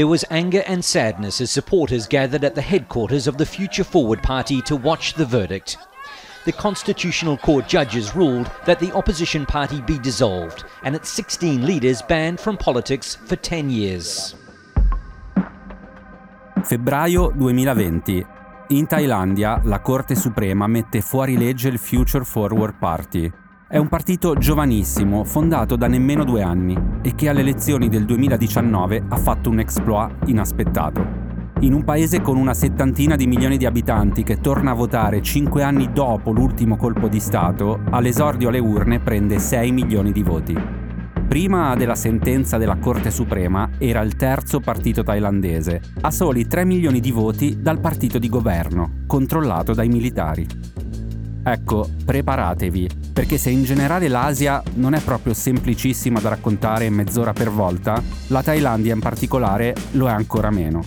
there was anger and sadness as supporters gathered at the headquarters of the Future Forward Party to watch the verdict. The Constitutional Court judges ruled that the opposition party be dissolved and its 16 leaders banned from politics for 10 years. Febbraio 2020. In Thailandia la Corte Suprema mette fuori legge il Future Forward Party. È un partito giovanissimo, fondato da nemmeno due anni, e che alle elezioni del 2019 ha fatto un exploit inaspettato. In un paese con una settantina di milioni di abitanti che torna a votare cinque anni dopo l'ultimo colpo di Stato, all'esordio alle urne prende 6 milioni di voti. Prima della sentenza della Corte Suprema era il terzo partito thailandese, a soli 3 milioni di voti dal partito di governo, controllato dai militari. Ecco, preparatevi, perché se in generale l'Asia non è proprio semplicissima da raccontare mezz'ora per volta, la Thailandia in particolare lo è ancora meno.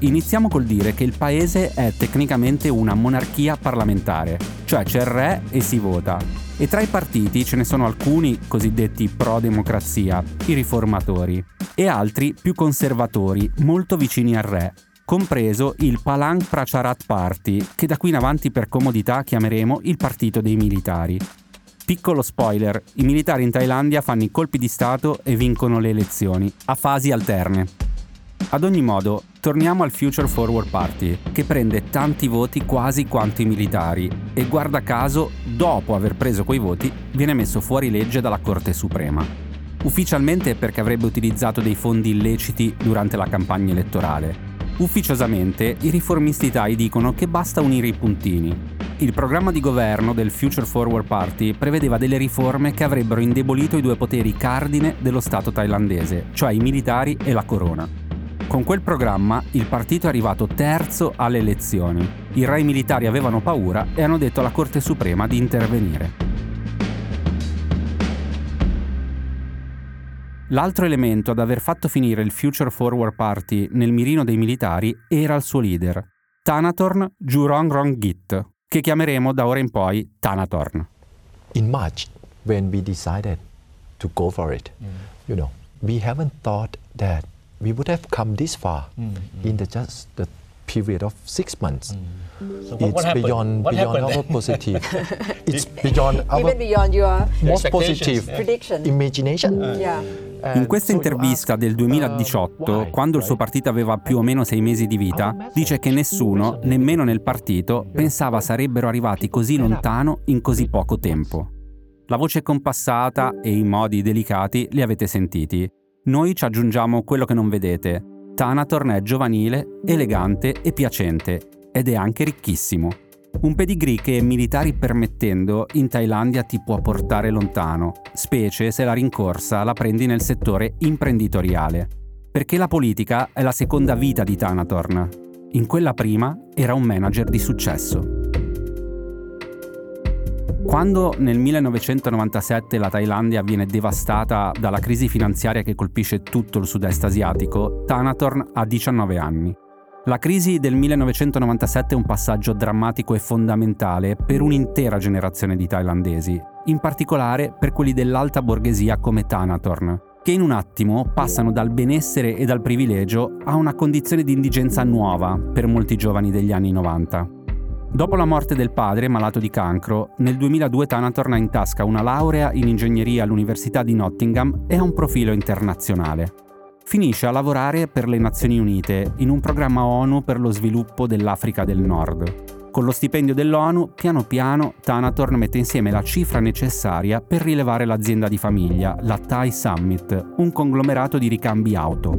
Iniziamo col dire che il paese è tecnicamente una monarchia parlamentare, cioè c'è il re e si vota, e tra i partiti ce ne sono alcuni cosiddetti pro-democrazia, i riformatori, e altri più conservatori, molto vicini al re, compreso il Palang Pracharat Party, che da qui in avanti per comodità chiameremo il partito dei militari. Piccolo spoiler, i militari in Thailandia fanno i colpi di Stato e vincono le elezioni, a fasi alterne. Ad ogni modo, torniamo al Future Forward Party, che prende tanti voti quasi quanto i militari e guarda caso, dopo aver preso quei voti, viene messo fuori legge dalla Corte Suprema. Ufficialmente perché avrebbe utilizzato dei fondi illeciti durante la campagna elettorale. Ufficiosamente i riformisti thai dicono che basta unire i puntini. Il programma di governo del Future Forward Party prevedeva delle riforme che avrebbero indebolito i due poteri cardine dello Stato thailandese, cioè i militari e la corona. Con quel programma il partito è arrivato terzo alle elezioni. I re militari avevano paura e hanno detto alla Corte Suprema di intervenire. L'altro elemento ad aver fatto finire il Future Forward Party nel mirino dei militari era il suo leader, Thanatorn Jurongrongit, che chiameremo da ora in poi Thanatorn. In March, when we decided to go for it, mm. you know, we haven't thought that we would have come this far mm, in the just the period of six months. Mm. So it's what beyond what beyond our positive. it's beyond our even beyond your most positive prediction imagination. Uh, yeah. In questa intervista del 2018, quando il suo partito aveva più o meno sei mesi di vita, dice che nessuno, nemmeno nel partito, pensava sarebbero arrivati così lontano in così poco tempo. La voce compassata e i modi delicati li avete sentiti. Noi ci aggiungiamo quello che non vedete. Thanatorn è giovanile, elegante e piacente, ed è anche ricchissimo. Un pedigree che, militari permettendo, in Thailandia ti può portare lontano, specie se la rincorsa la prendi nel settore imprenditoriale. Perché la politica è la seconda vita di Thanatorn. In quella prima era un manager di successo. Quando nel 1997 la Thailandia viene devastata dalla crisi finanziaria che colpisce tutto il sud-est asiatico, Thanatorn ha 19 anni. La crisi del 1997 è un passaggio drammatico e fondamentale per un'intera generazione di thailandesi, in particolare per quelli dell'alta borghesia come Thanatorn, che in un attimo passano dal benessere e dal privilegio a una condizione di indigenza nuova per molti giovani degli anni 90. Dopo la morte del padre, malato di cancro, nel 2002 Tana torna in tasca una laurea in ingegneria all'Università di Nottingham e ha un profilo internazionale. Finisce a lavorare per le Nazioni Unite in un programma ONU per lo sviluppo dell'Africa del Nord. Con lo stipendio dell'ONU, piano piano, Thanatorn mette insieme la cifra necessaria per rilevare l'azienda di famiglia, la Thai Summit, un conglomerato di ricambi auto.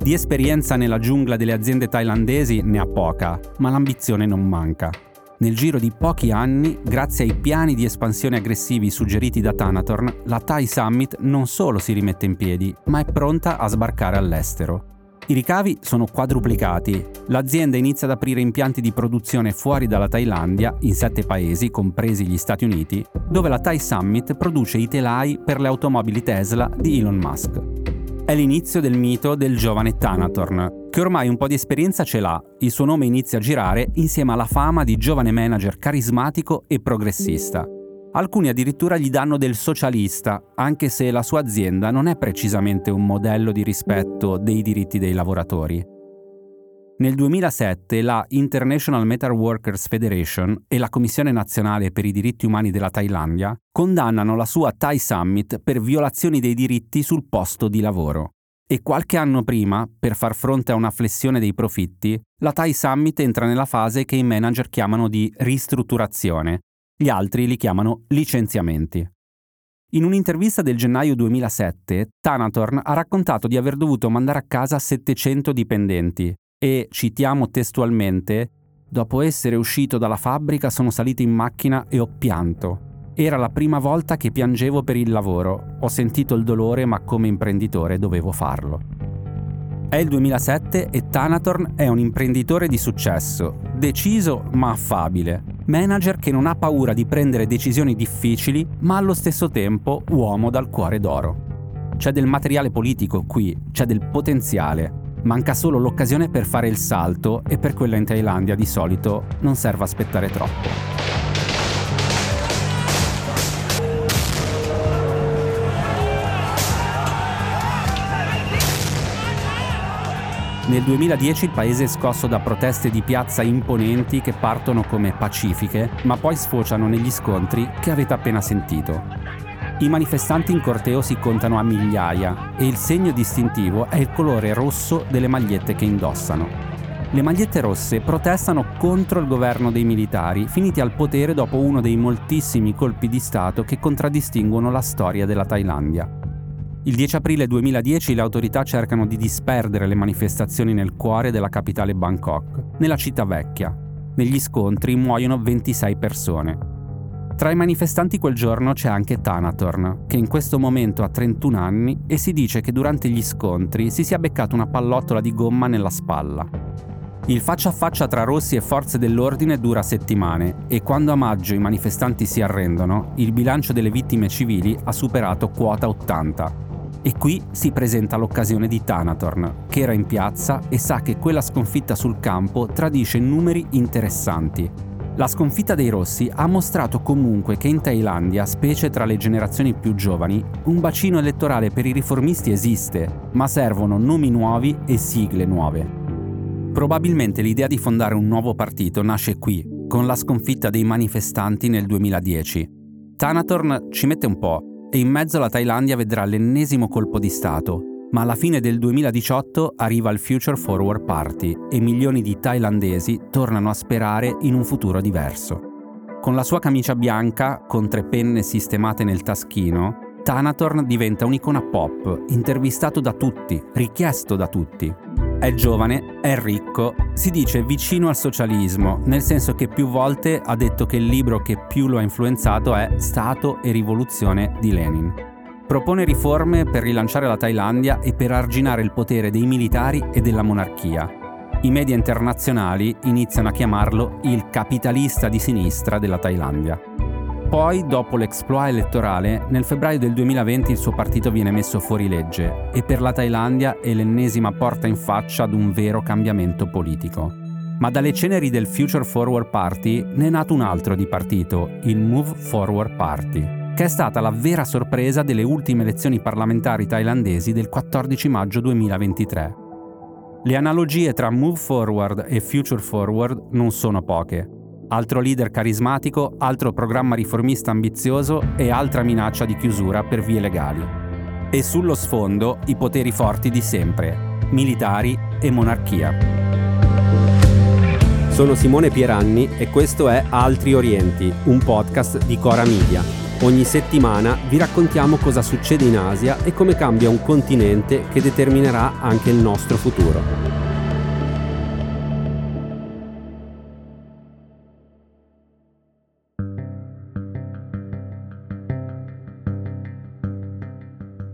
Di esperienza nella giungla delle aziende thailandesi ne ha poca, ma l'ambizione non manca. Nel giro di pochi anni, grazie ai piani di espansione aggressivi suggeriti da Thanatorn, la Thai Summit non solo si rimette in piedi, ma è pronta a sbarcare all'estero. I ricavi sono quadruplicati. L'azienda inizia ad aprire impianti di produzione fuori dalla Thailandia, in sette paesi, compresi gli Stati Uniti, dove la Thai Summit produce i telai per le automobili Tesla di Elon Musk è l'inizio del mito del giovane Thanatorn, che ormai un po' di esperienza ce l'ha. Il suo nome inizia a girare insieme alla fama di giovane manager carismatico e progressista. Alcuni addirittura gli danno del socialista, anche se la sua azienda non è precisamente un modello di rispetto dei diritti dei lavoratori. Nel 2007 la International Metal Workers Federation e la Commissione nazionale per i diritti umani della Thailandia condannano la sua Thai Summit per violazioni dei diritti sul posto di lavoro. E qualche anno prima, per far fronte a una flessione dei profitti, la Thai Summit entra nella fase che i manager chiamano di ristrutturazione, gli altri li chiamano licenziamenti. In un'intervista del gennaio 2007, Thanatorn ha raccontato di aver dovuto mandare a casa 700 dipendenti e, citiamo testualmente, dopo essere uscito dalla fabbrica sono salito in macchina e ho pianto. Era la prima volta che piangevo per il lavoro, ho sentito il dolore ma come imprenditore dovevo farlo. È il 2007 e Thanatorn è un imprenditore di successo, deciso ma affabile, manager che non ha paura di prendere decisioni difficili ma allo stesso tempo uomo dal cuore d'oro. C'è del materiale politico qui, c'è del potenziale, Manca solo l'occasione per fare il salto e per quella in Thailandia di solito non serve aspettare troppo. Nel 2010 il paese è scosso da proteste di piazza imponenti che partono come pacifiche, ma poi sfociano negli scontri che avete appena sentito. I manifestanti in corteo si contano a migliaia e il segno distintivo è il colore rosso delle magliette che indossano. Le magliette rosse protestano contro il governo dei militari, finiti al potere dopo uno dei moltissimi colpi di Stato che contraddistinguono la storia della Thailandia. Il 10 aprile 2010 le autorità cercano di disperdere le manifestazioni nel cuore della capitale Bangkok, nella città vecchia. Negli scontri muoiono 26 persone. Tra i manifestanti quel giorno c'è anche Thanatorn, che in questo momento ha 31 anni e si dice che durante gli scontri si sia beccato una pallottola di gomma nella spalla. Il faccia a faccia tra Rossi e forze dell'ordine dura settimane e quando a maggio i manifestanti si arrendono, il bilancio delle vittime civili ha superato quota 80. E qui si presenta l'occasione di Thanatorn, che era in piazza e sa che quella sconfitta sul campo tradisce numeri interessanti la sconfitta dei rossi ha mostrato comunque che in Thailandia, specie tra le generazioni più giovani, un bacino elettorale per i riformisti esiste, ma servono nomi nuovi e sigle nuove. Probabilmente l'idea di fondare un nuovo partito nasce qui, con la sconfitta dei manifestanti nel 2010. Thanatorn ci mette un po' e in mezzo la Thailandia vedrà l'ennesimo colpo di Stato, ma alla fine del 2018 arriva il Future Forward Party e milioni di thailandesi tornano a sperare in un futuro diverso. Con la sua camicia bianca, con tre penne sistemate nel taschino, Thanatorn diventa un'icona pop, intervistato da tutti, richiesto da tutti. È giovane, è ricco, si dice vicino al socialismo, nel senso che più volte ha detto che il libro che più lo ha influenzato è Stato e rivoluzione di Lenin. Propone riforme per rilanciare la Thailandia e per arginare il potere dei militari e della monarchia. I media internazionali iniziano a chiamarlo il capitalista di sinistra della Thailandia. Poi, dopo l'exploit elettorale, nel febbraio del 2020 il suo partito viene messo fuori legge e per la Thailandia è l'ennesima porta in faccia ad un vero cambiamento politico. Ma dalle ceneri del Future Forward Party ne è nato un altro di partito, il Move Forward Party che è stata la vera sorpresa delle ultime elezioni parlamentari thailandesi del 14 maggio 2023. Le analogie tra Move Forward e Future Forward non sono poche. Altro leader carismatico, altro programma riformista ambizioso e altra minaccia di chiusura per vie legali. E sullo sfondo i poteri forti di sempre, militari e monarchia. Sono Simone Pieranni e questo è Altri Orienti, un podcast di Cora Media. Ogni settimana vi raccontiamo cosa succede in Asia e come cambia un continente che determinerà anche il nostro futuro.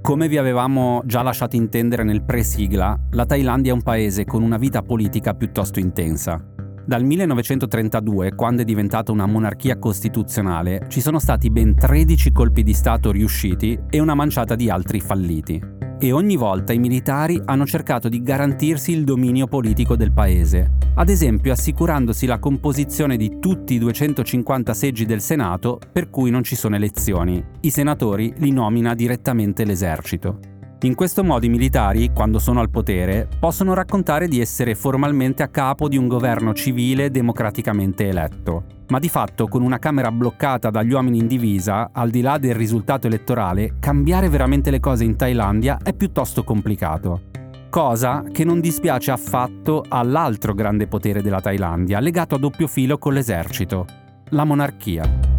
Come vi avevamo già lasciato intendere nel pre-sigla, la Thailandia è un paese con una vita politica piuttosto intensa. Dal 1932, quando è diventata una monarchia costituzionale, ci sono stati ben 13 colpi di Stato riusciti e una manciata di altri falliti. e ogni volta i militari hanno cercato di garantirsi il dominio politico del paese, ad esempio assicurandosi la composizione di tutti i 250 seggi del Senato per cui non ci sono elezioni. I senatori li nomina direttamente l'esercito. In questo modo i militari, quando sono al potere, possono raccontare di essere formalmente a capo di un governo civile democraticamente eletto. Ma di fatto, con una Camera bloccata dagli uomini in divisa, al di là del risultato elettorale, cambiare veramente le cose in Thailandia è piuttosto complicato. Cosa che non dispiace affatto all'altro grande potere della Thailandia, legato a doppio filo con l'esercito, la monarchia.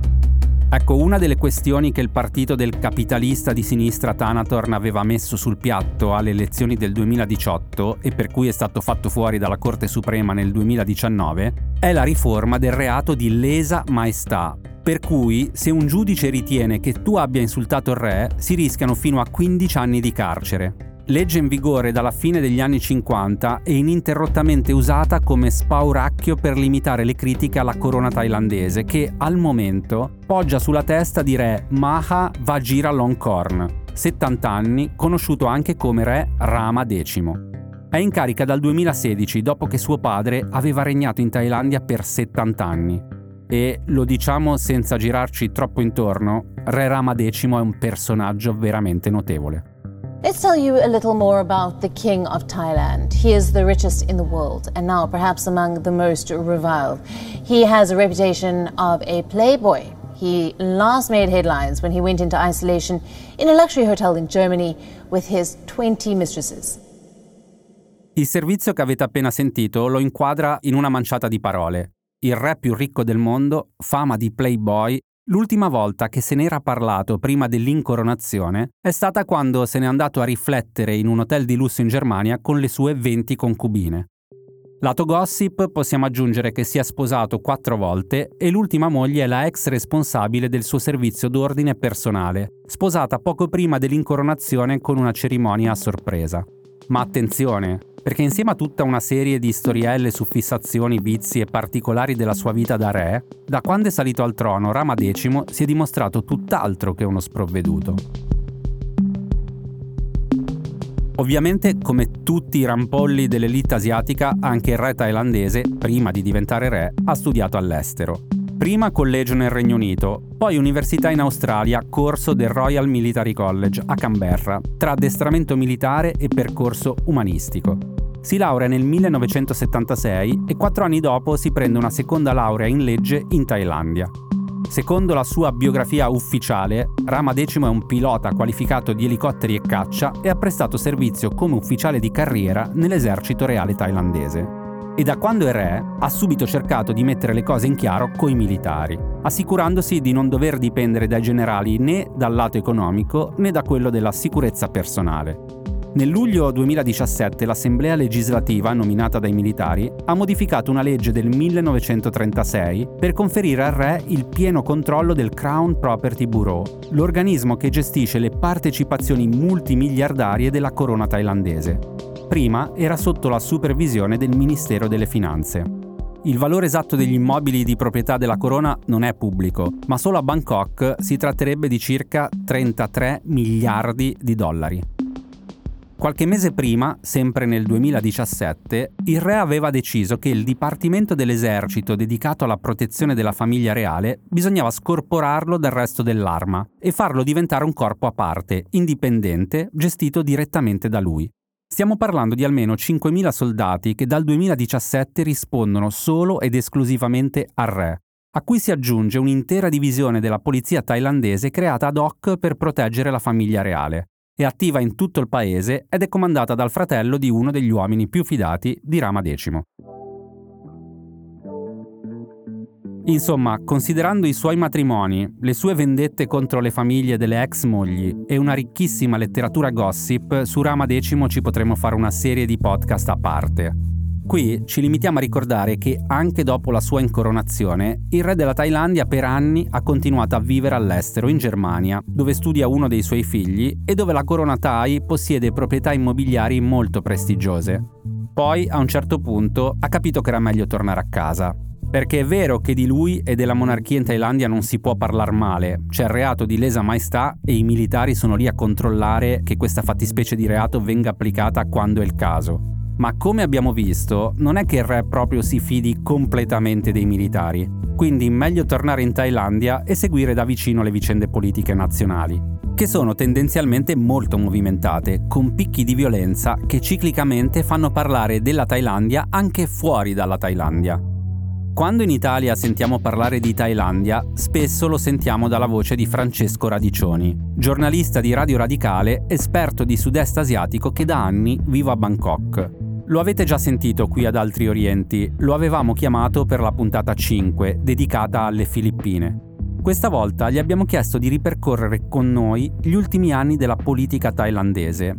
Ecco, una delle questioni che il partito del capitalista di sinistra Thanatorn aveva messo sul piatto alle elezioni del 2018 e per cui è stato fatto fuori dalla Corte Suprema nel 2019 è la riforma del reato di lesa maestà, per cui se un giudice ritiene che tu abbia insultato il re si rischiano fino a 15 anni di carcere legge in vigore dalla fine degli anni 50 e ininterrottamente usata come spauracchio per limitare le critiche alla corona thailandese che al momento poggia sulla testa di re Maha Vajiralongkorn, 70 anni, conosciuto anche come re Rama X. È in carica dal 2016 dopo che suo padre aveva regnato in Thailandia per 70 anni. E lo diciamo senza girarci troppo intorno, Re Rama X è un personaggio veramente notevole. Let's tell you a little more about the King of Thailand. He is the richest in the world and now perhaps among the most reviled. He has a reputation of a playboy. He last made headlines when he went into isolation in a luxury hotel in Germany with his 20 mistresses. Il servizio che avete appena sentito lo inquadra in una manciata di parole. Il re più ricco del mondo, fama di playboy L'ultima volta che se n'era parlato prima dell'incoronazione è stata quando se n'è andato a riflettere in un hotel di lusso in Germania con le sue 20 concubine. Lato gossip possiamo aggiungere che si è sposato quattro volte e l'ultima moglie è la ex responsabile del suo servizio d'ordine personale, sposata poco prima dell'incoronazione con una cerimonia a sorpresa. Ma attenzione, perché insieme a tutta una serie di storielle su fissazioni, vizi e particolari della sua vita da re, da quando è salito al trono Rama X si è dimostrato tutt'altro che uno sprovveduto. Ovviamente, come tutti i rampolli dell'elite asiatica, anche il re thailandese, prima di diventare re, ha studiato all'estero. Prima collegio nel Regno Unito, poi università in Australia, corso del Royal Military College a Canberra, tra addestramento militare e percorso umanistico. Si laurea nel 1976 e quattro anni dopo si prende una seconda laurea in legge in Thailandia. Secondo la sua biografia ufficiale, Rama X è un pilota qualificato di elicotteri e caccia e ha prestato servizio come ufficiale di carriera nell'esercito reale thailandese. E da quando è re ha subito cercato di mettere le cose in chiaro coi militari, assicurandosi di non dover dipendere dai generali né dal lato economico né da quello della sicurezza personale. Nel luglio 2017 l'Assemblea legislativa, nominata dai militari, ha modificato una legge del 1936 per conferire al re il pieno controllo del Crown Property Bureau, l'organismo che gestisce le partecipazioni multimiliardarie della corona thailandese. Prima era sotto la supervisione del Ministero delle Finanze. Il valore esatto degli immobili di proprietà della corona non è pubblico, ma solo a Bangkok si tratterebbe di circa 33 miliardi di dollari. Qualche mese prima, sempre nel 2017, il re aveva deciso che il Dipartimento dell'Esercito dedicato alla protezione della famiglia reale bisognava scorporarlo dal resto dell'arma e farlo diventare un corpo a parte, indipendente, gestito direttamente da lui. Stiamo parlando di almeno 5.000 soldati che dal 2017 rispondono solo ed esclusivamente al re, a cui si aggiunge un'intera divisione della polizia thailandese creata ad hoc per proteggere la famiglia reale è attiva in tutto il paese ed è comandata dal fratello di uno degli uomini più fidati di Rama X. Insomma, considerando i suoi matrimoni, le sue vendette contro le famiglie delle ex mogli e una ricchissima letteratura gossip, su Rama X ci potremmo fare una serie di podcast a parte. Qui ci limitiamo a ricordare che anche dopo la sua incoronazione, il re della Thailandia per anni ha continuato a vivere all'estero, in Germania, dove studia uno dei suoi figli e dove la corona Thai possiede proprietà immobiliari molto prestigiose. Poi, a un certo punto, ha capito che era meglio tornare a casa. Perché è vero che di lui e della monarchia in Thailandia non si può parlare male, c'è il reato di lesa maestà e i militari sono lì a controllare che questa fattispecie di reato venga applicata quando è il caso. Ma come abbiamo visto, non è che il re proprio si fidi completamente dei militari, quindi meglio tornare in Thailandia e seguire da vicino le vicende politiche nazionali, che sono tendenzialmente molto movimentate, con picchi di violenza che ciclicamente fanno parlare della Thailandia anche fuori dalla Thailandia. Quando in Italia sentiamo parlare di Thailandia, spesso lo sentiamo dalla voce di Francesco Radiccioni, giornalista di Radio Radicale, esperto di sud-est asiatico che da anni vive a Bangkok. Lo avete già sentito qui ad Altri Orienti, lo avevamo chiamato per la puntata 5, dedicata alle Filippine. Questa volta gli abbiamo chiesto di ripercorrere con noi gli ultimi anni della politica thailandese.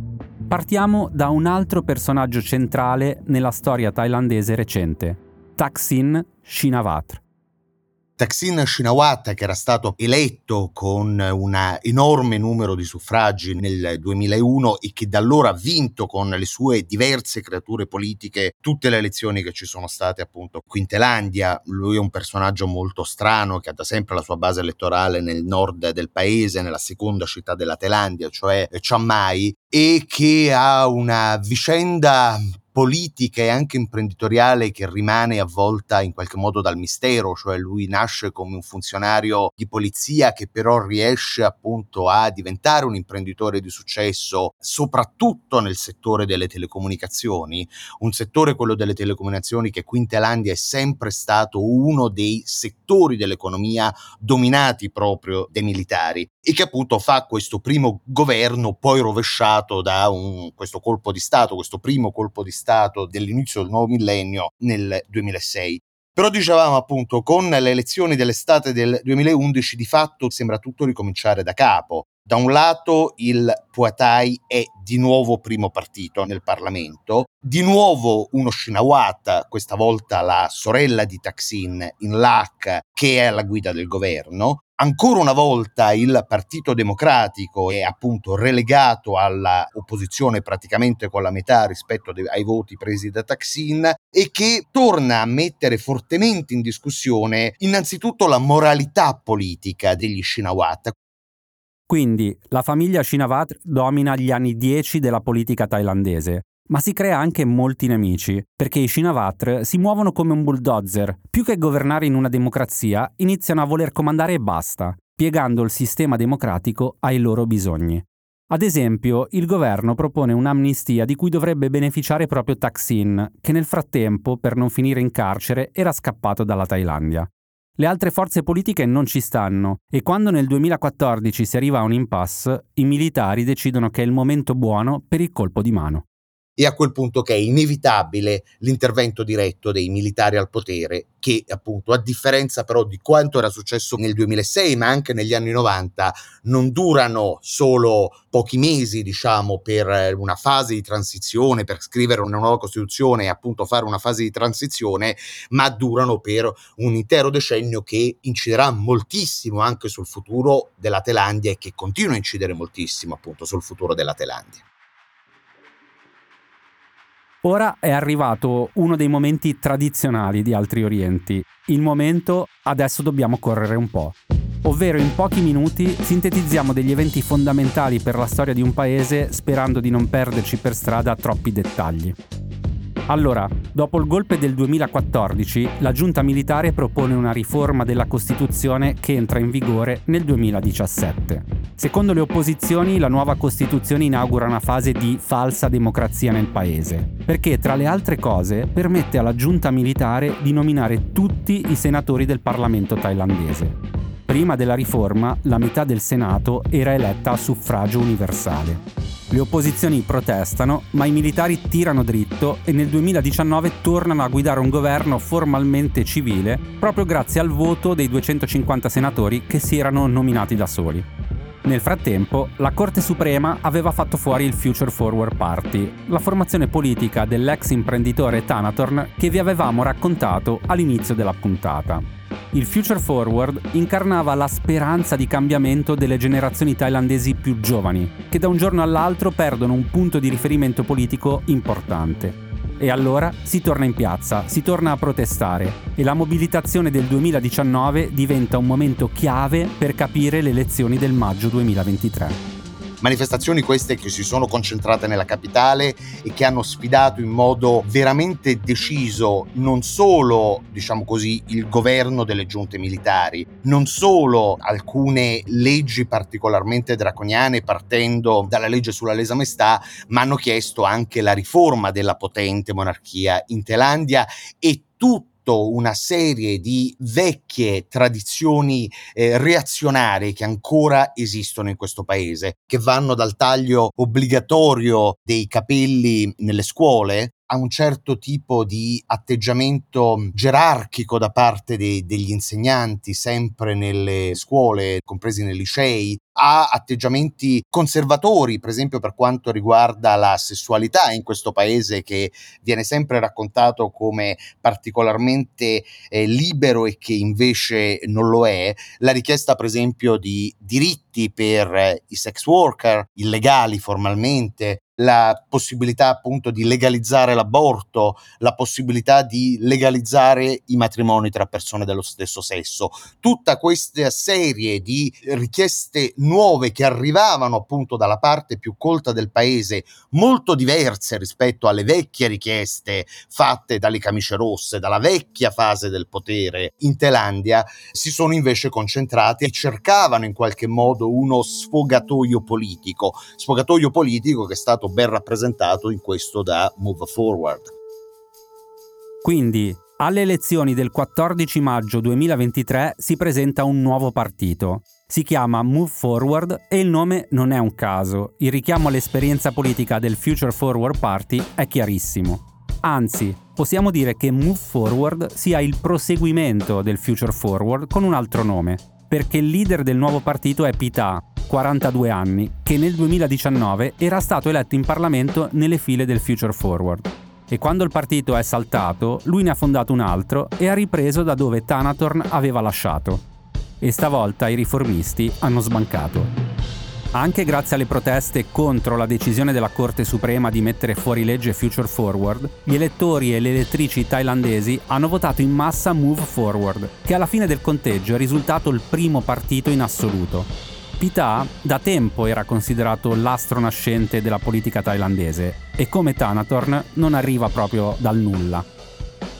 Partiamo da un altro personaggio centrale nella storia thailandese recente, Thaksin Shinawatra. Taksin Shinawatra, che era stato eletto con un enorme numero di suffragi nel 2001 e che da allora ha vinto con le sue diverse creature politiche tutte le elezioni che ci sono state appunto in Thailandia. Lui è un personaggio molto strano che ha da sempre la sua base elettorale nel nord del paese, nella seconda città della Thailandia, cioè Chiang Mai, e che ha una vicenda politica e anche imprenditoriale che rimane avvolta in qualche modo dal mistero, cioè lui nasce come un funzionario di polizia che però riesce appunto a diventare un imprenditore di successo, soprattutto nel settore delle telecomunicazioni, un settore quello delle telecomunicazioni che qui in Thailandia è sempre stato uno dei settori dell'economia dominati proprio dai militari e che appunto fa questo primo governo poi rovesciato da un, questo colpo di Stato, questo primo colpo di Stato dell'inizio del nuovo millennio nel 2006. Però dicevamo appunto, con le elezioni dell'estate del 2011 di fatto sembra tutto ricominciare da capo. Da un lato il Puatai è di nuovo primo partito nel Parlamento, di nuovo uno Shinawata, questa volta la sorella di Taksin in LAC, che è alla guida del governo, Ancora una volta il Partito Democratico è appunto relegato all'opposizione praticamente con la metà rispetto ai voti presi da Taksin e che torna a mettere fortemente in discussione innanzitutto la moralità politica degli Shinawat. Quindi la famiglia Shinawat domina gli anni 10 della politica thailandese, ma si crea anche molti nemici, perché i Shinawatra si muovono come un bulldozer. Più che governare in una democrazia, iniziano a voler comandare e basta, piegando il sistema democratico ai loro bisogni. Ad esempio, il governo propone un'amnistia di cui dovrebbe beneficiare proprio Taksin, che nel frattempo, per non finire in carcere, era scappato dalla Thailandia. Le altre forze politiche non ci stanno e quando nel 2014 si arriva a un impasse, i militari decidono che è il momento buono per il colpo di mano e a quel punto che è inevitabile l'intervento diretto dei militari al potere che appunto a differenza però di quanto era successo nel 2006 ma anche negli anni 90 non durano solo pochi mesi diciamo per una fase di transizione per scrivere una nuova costituzione e appunto fare una fase di transizione ma durano per un intero decennio che inciderà moltissimo anche sul futuro della Thailandia e che continua a incidere moltissimo appunto sul futuro della Thailandia. Ora è arrivato uno dei momenti tradizionali di Altri Orienti. Il momento adesso dobbiamo correre un po'. Ovvero in pochi minuti sintetizziamo degli eventi fondamentali per la storia di un paese sperando di non perderci per strada troppi dettagli. Allora, dopo il golpe del 2014, la giunta militare propone una riforma della Costituzione che entra in vigore nel 2017. Secondo le opposizioni, la nuova Costituzione inaugura una fase di falsa democrazia nel paese, perché tra le altre cose permette alla giunta militare di nominare tutti i senatori del Parlamento thailandese. Prima della riforma, la metà del Senato era eletta a suffragio universale. Le opposizioni protestano, ma i militari tirano dritto e nel 2019 tornano a guidare un governo formalmente civile proprio grazie al voto dei 250 senatori che si erano nominati da soli. Nel frattempo, la Corte Suprema aveva fatto fuori il Future Forward Party, la formazione politica dell'ex imprenditore Thanatorn che vi avevamo raccontato all'inizio della puntata il Future Forward incarnava la speranza di cambiamento delle generazioni thailandesi più giovani, che da un giorno all'altro perdono un punto di riferimento politico importante. E allora si torna in piazza, si torna a protestare e la mobilitazione del 2019 diventa un momento chiave per capire le elezioni del maggio 2023. Manifestazioni queste che si sono concentrate nella capitale e che hanno sfidato in modo veramente deciso non solo, diciamo così, il governo delle giunte militari, non solo alcune leggi particolarmente draconiane partendo dalla legge sulla lesa maestà, ma hanno chiesto anche la riforma della potente monarchia in Thailandia e tutto una serie di vecchie tradizioni eh, reazionarie che ancora esistono in questo paese, che vanno dal taglio obbligatorio dei capelli nelle scuole a un certo tipo di atteggiamento gerarchico da parte dei, degli insegnanti, sempre nelle scuole, compresi nei licei, a atteggiamenti conservatori, per esempio per quanto riguarda la sessualità in questo paese che viene sempre raccontato come particolarmente eh, libero e che invece non lo è, la richiesta per esempio di diritti per eh, i sex worker illegali formalmente, la possibilità appunto di legalizzare l'aborto, la possibilità di legalizzare i matrimoni tra persone dello stesso sesso. Tutta questa serie di richieste nuove che arrivavano appunto dalla parte più colta del paese, molto diverse rispetto alle vecchie richieste fatte dalle camicie rosse, dalla vecchia fase del potere in Thailandia, si sono invece concentrati e cercavano in qualche modo uno sfogatoio politico, sfogatoio politico che è stato ben rappresentato in questo da Move Forward. Quindi, alle elezioni del 14 maggio 2023 si presenta un nuovo partito. Si chiama Move Forward e il nome non è un caso. Il richiamo all'esperienza politica del Future Forward Party è chiarissimo. Anzi, possiamo dire che Move Forward sia il proseguimento del Future Forward con un altro nome, perché il leader del nuovo partito è Pita, 42 anni, che nel 2019 era stato eletto in Parlamento nelle file del Future Forward. E quando il partito è saltato, lui ne ha fondato un altro e ha ripreso da dove Thanatorn aveva lasciato. E stavolta i riformisti hanno sbancato. Anche grazie alle proteste contro la decisione della Corte Suprema di mettere fuori legge Future Forward, gli elettori e le elettrici thailandesi hanno votato in massa Move Forward, che alla fine del conteggio è risultato il primo partito in assoluto. Pita da tempo era considerato l'astro nascente della politica thailandese e come Thanatorn non arriva proprio dal nulla.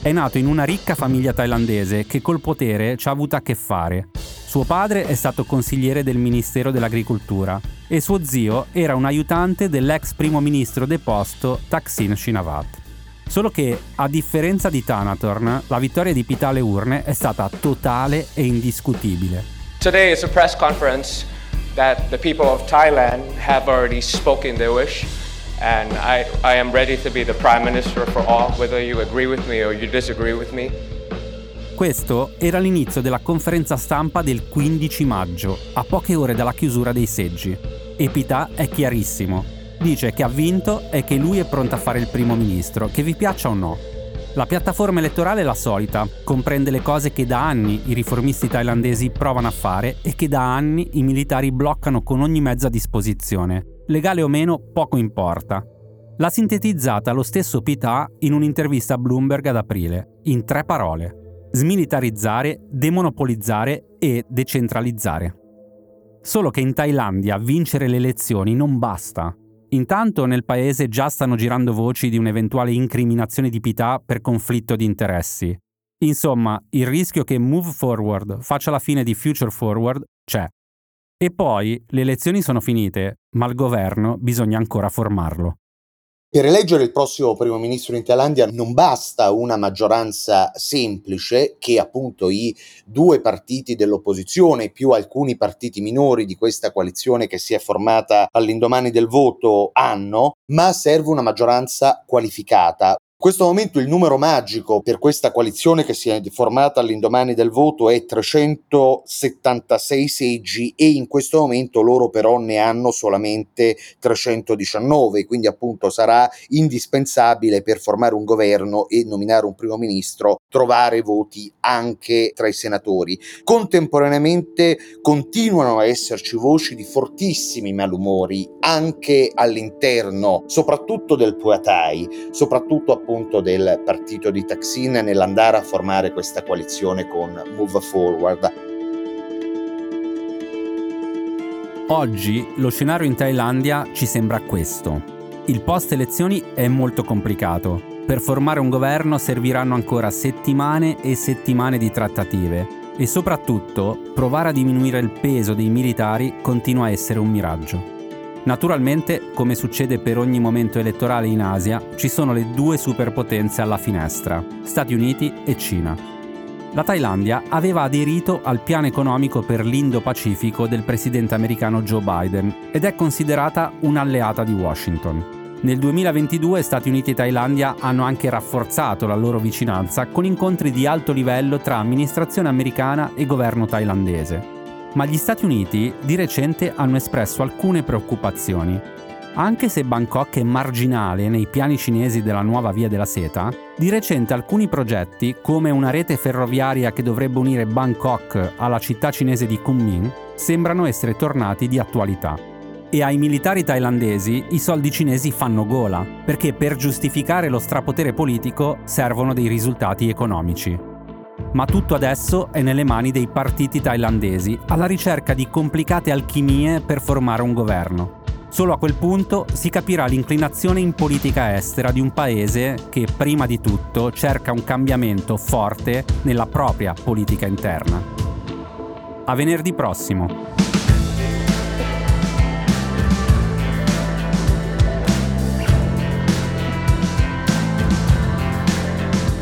È nato in una ricca famiglia thailandese che col potere ci ha avuto a che fare. Suo padre è stato consigliere del Ministero dell'Agricoltura e suo zio era un aiutante dell'ex primo ministro deposto Thaksin Shinawat. Solo che, a differenza di Thanatorn, la vittoria di Pita alle urne è stata totale e indiscutibile. Today is a press conference that the people of Thailand have already spoken their wish. And I, I am ready to be the prime minister for all, whether you agree with me or you disagree with me. Questo era l'inizio della conferenza stampa del 15 maggio, a poche ore dalla chiusura dei seggi. E Pita è chiarissimo. Dice che ha vinto e che lui è pronto a fare il primo ministro, che vi piaccia o no. La piattaforma elettorale è la solita, comprende le cose che da anni i riformisti thailandesi provano a fare e che da anni i militari bloccano con ogni mezzo a disposizione. Legale o meno, poco importa. L'ha sintetizzata lo stesso Pita in un'intervista a Bloomberg ad aprile, in tre parole. Smilitarizzare, demonopolizzare e decentralizzare. Solo che in Thailandia vincere le elezioni non basta. Intanto nel paese già stanno girando voci di un'eventuale incriminazione di Pità per conflitto di interessi. Insomma, il rischio che Move Forward faccia la fine di Future Forward c'è. E poi le elezioni sono finite, ma il governo bisogna ancora formarlo. Per eleggere il prossimo primo ministro in Thailandia non basta una maggioranza semplice che appunto i due partiti dell'opposizione più alcuni partiti minori di questa coalizione che si è formata all'indomani del voto hanno, ma serve una maggioranza qualificata, questo momento il numero magico per questa coalizione che si è formata all'indomani del voto è 376 seggi e in questo momento loro però ne hanno solamente 319, quindi appunto sarà indispensabile per formare un governo e nominare un primo ministro trovare voti anche tra i senatori. Contemporaneamente continuano a esserci voci di fortissimi malumori anche all'interno, soprattutto del Puatai, soprattutto appunto del partito di Taksin nell'andare a formare questa coalizione con Move Forward. Oggi lo scenario in Thailandia ci sembra questo. Il post elezioni è molto complicato. Per formare un governo serviranno ancora settimane e settimane di trattative e soprattutto provare a diminuire il peso dei militari continua a essere un miraggio. Naturalmente, come succede per ogni momento elettorale in Asia, ci sono le due superpotenze alla finestra, Stati Uniti e Cina. La Thailandia aveva aderito al piano economico per l'Indo-Pacifico del presidente americano Joe Biden ed è considerata un'alleata di Washington. Nel 2022 Stati Uniti e Thailandia hanno anche rafforzato la loro vicinanza con incontri di alto livello tra amministrazione americana e governo thailandese. Ma gli Stati Uniti di recente hanno espresso alcune preoccupazioni anche se Bangkok è marginale nei piani cinesi della nuova via della seta, di recente alcuni progetti, come una rete ferroviaria che dovrebbe unire Bangkok alla città cinese di Kunming, sembrano essere tornati di attualità. E ai militari thailandesi i soldi cinesi fanno gola, perché per giustificare lo strapotere politico servono dei risultati economici. Ma tutto adesso è nelle mani dei partiti thailandesi, alla ricerca di complicate alchimie per formare un governo. Solo a quel punto si capirà l'inclinazione in politica estera di un paese che prima di tutto cerca un cambiamento forte nella propria politica interna. A venerdì prossimo.